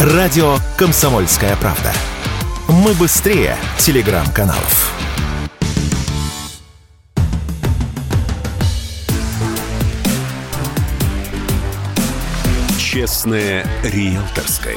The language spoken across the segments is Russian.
Радио «Комсомольская правда». Мы быстрее телеграм-каналов. Честное риэлторское.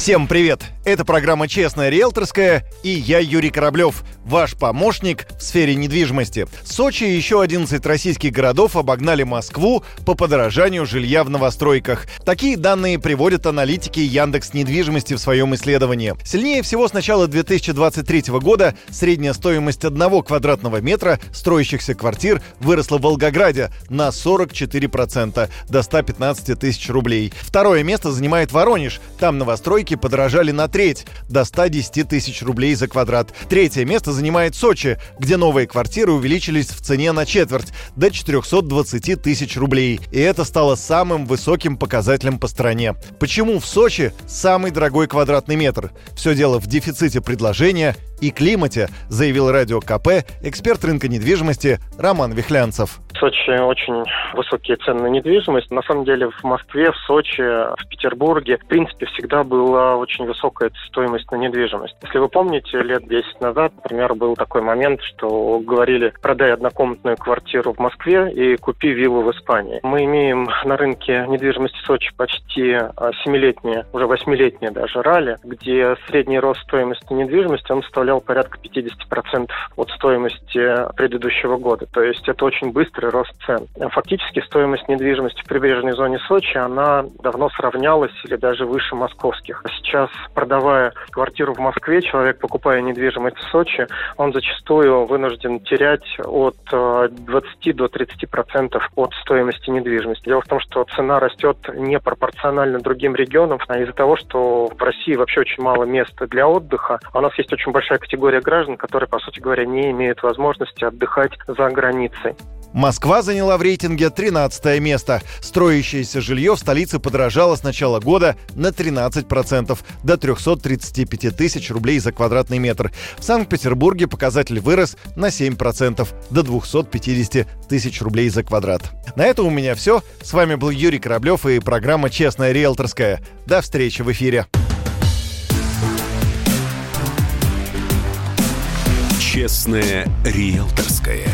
Всем привет! Это программа «Честная риэлторская» и я Юрий Кораблев, ваш помощник в сфере недвижимости. Сочи и еще 11 российских городов обогнали Москву по подорожанию жилья в новостройках. Такие данные приводят аналитики Яндекс недвижимости в своем исследовании. Сильнее всего с начала 2023 года средняя стоимость одного квадратного метра строящихся квартир выросла в Волгограде на 44% до 115 тысяч рублей. Второе место занимает Воронеж. Там новостройки подорожали на треть, до 110 тысяч рублей за квадрат. Третье место занимает Сочи, где новые квартиры увеличились в цене на четверть, до 420 тысяч рублей. И это стало самым высоким показателем по стране. Почему в Сочи самый дорогой квадратный метр? Все дело в дефиците предложения и климате, заявил радио КП эксперт рынка недвижимости Роман Вихлянцев. Сочи очень высокие цены на недвижимость. На самом деле в Москве, в Сочи, в Петербурге, в принципе, всегда была очень высокая стоимость на недвижимость. Если вы помните, лет 10 назад, например, был такой момент, что говорили, продай однокомнатную квартиру в Москве и купи виллу в Испании. Мы имеем на рынке недвижимости Сочи почти а, семилетние, уже восьмилетние даже ралли, где средний рост стоимости недвижимости он составлял порядка 50% от стоимости предыдущего года. То есть это очень рост цен. Фактически стоимость недвижимости в прибрежной зоне Сочи, она давно сравнялась или даже выше московских. Сейчас, продавая квартиру в Москве, человек, покупая недвижимость в Сочи, он зачастую вынужден терять от 20 э, до 30 процентов от стоимости недвижимости. Дело в том, что цена растет непропорционально другим регионам а из-за того, что в России вообще очень мало места для отдыха. А у нас есть очень большая категория граждан, которые, по сути говоря, не имеют возможности отдыхать за границей. Москва заняла в рейтинге 13 место. Строящееся жилье в столице подорожало с начала года на 13%, до 335 тысяч рублей за квадратный метр. В Санкт-Петербурге показатель вырос на 7%, до 250 тысяч рублей за квадрат. На этом у меня все. С вами был Юрий Кораблев и программа «Честная риэлторская». До встречи в эфире. «Честная риэлторская».